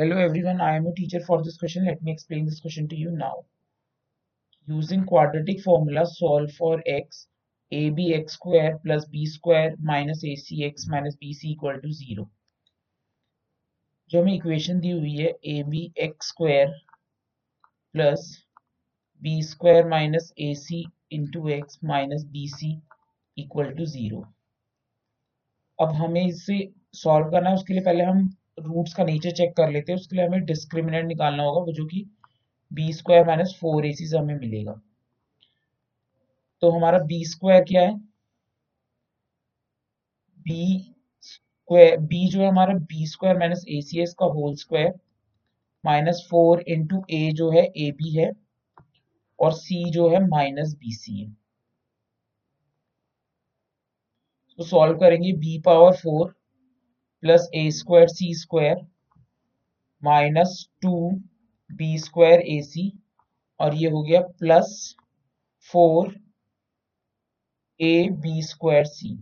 Hello everyone, I am a teacher for this question. Let me explain this question to you now. Using quadratic formula, solve for x, abx square plus b square minus acx minus bc equal to zero. जो हमें equation दी हुई है A B X square plus B square minus A C into X minus B C equal to zero अब हमें इसे solve करना है उसके लिए पहले हम रूट्स का नीचे चेक कर लेते हैं, उसके लिए हमें डिस्क्रिमिनेंट निकालना होगा, वो जो कि B square minus four A C से हमें मिलेगा। तो हमारा बी स्क्वायर क्या है? बी स्क्वायर बी जो है हमारा B square minus A C S का whole square minus four into A जो है ए बी है, और सी जो है माइनस बी सी है। तो सॉल्व करेंगे B power four plus A square C square minus two B square A C और ये हो गया plus four A B square C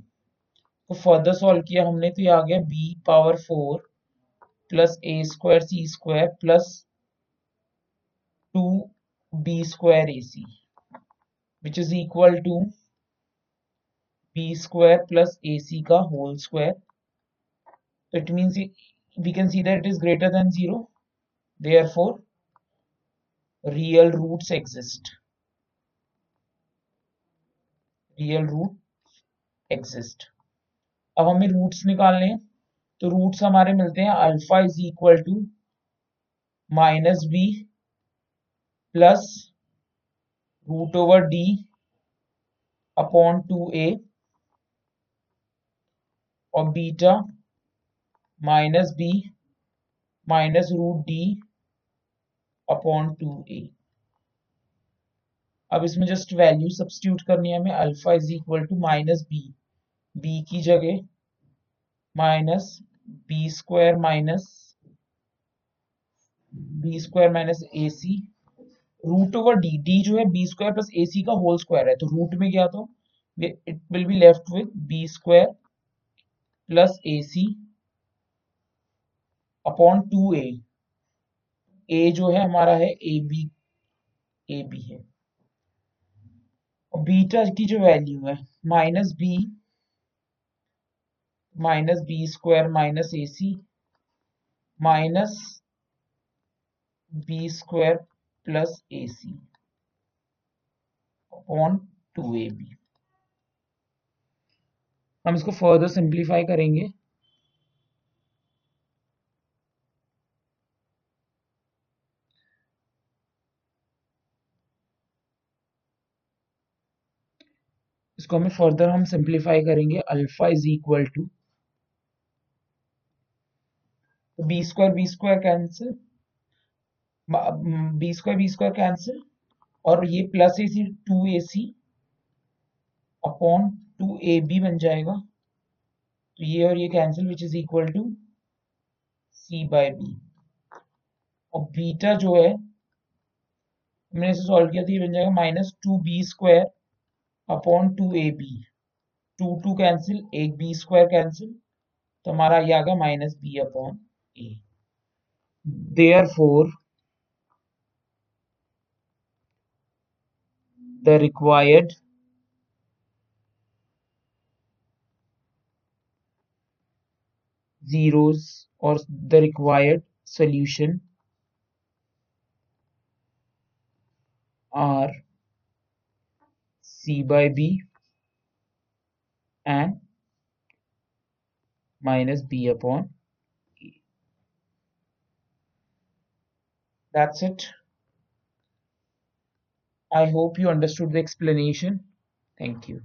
तो फर्दर सॉल्व किया हमने तो ये आ गया B power four plus A square C square plus two B square A C which is equal to B square plus A C का whole square it means we can see that it is greater than 0. Therefore, real roots exist. Real roots exist. अब हमें roots निकालने हैं तो roots हमारे मिलते हैं alpha is equal to minus B plus root over D upon two A और beta minus B minus root D upon two A अब इसमें जस्ट वैल्यू सब्सटीट्यूट करनी है हमें alpha is equal to minus B B की जगह minus B square minus B square minus A C root over D D जो है B square plus A C का होल स्क्वायर है। तो रूट में गया तो it will be left with B square plus A C upon two A A जो है हमारा है ए बी ए बी है। और बीटा की जो वैल्यू है, minus B minus B square minus A C, minus B square plus A C, upon two A B. हम इसको फर्दर सिंप्लीफाई करेंगे। इसको हमें फर्दर हम सिंप्लीफाई करेंगे alpha is equal to B square B square cancel B square B square cancel और ये plus A C two A C upon two A B बन जाएगा। तो ये और ये cancel which is equal to C by B और beta जो है, हमने इसे सॉल्व किया तो ये बन जाएगा minus two B square upon two A B, two two cancel, एक बी स्क्वायर कैंसिल तो हमारा ये आ गया minus B upon A. Therefore the required zeros or the required solution are c by b and minus b upon e. That's it. I hope you understood the explanation. Thank you.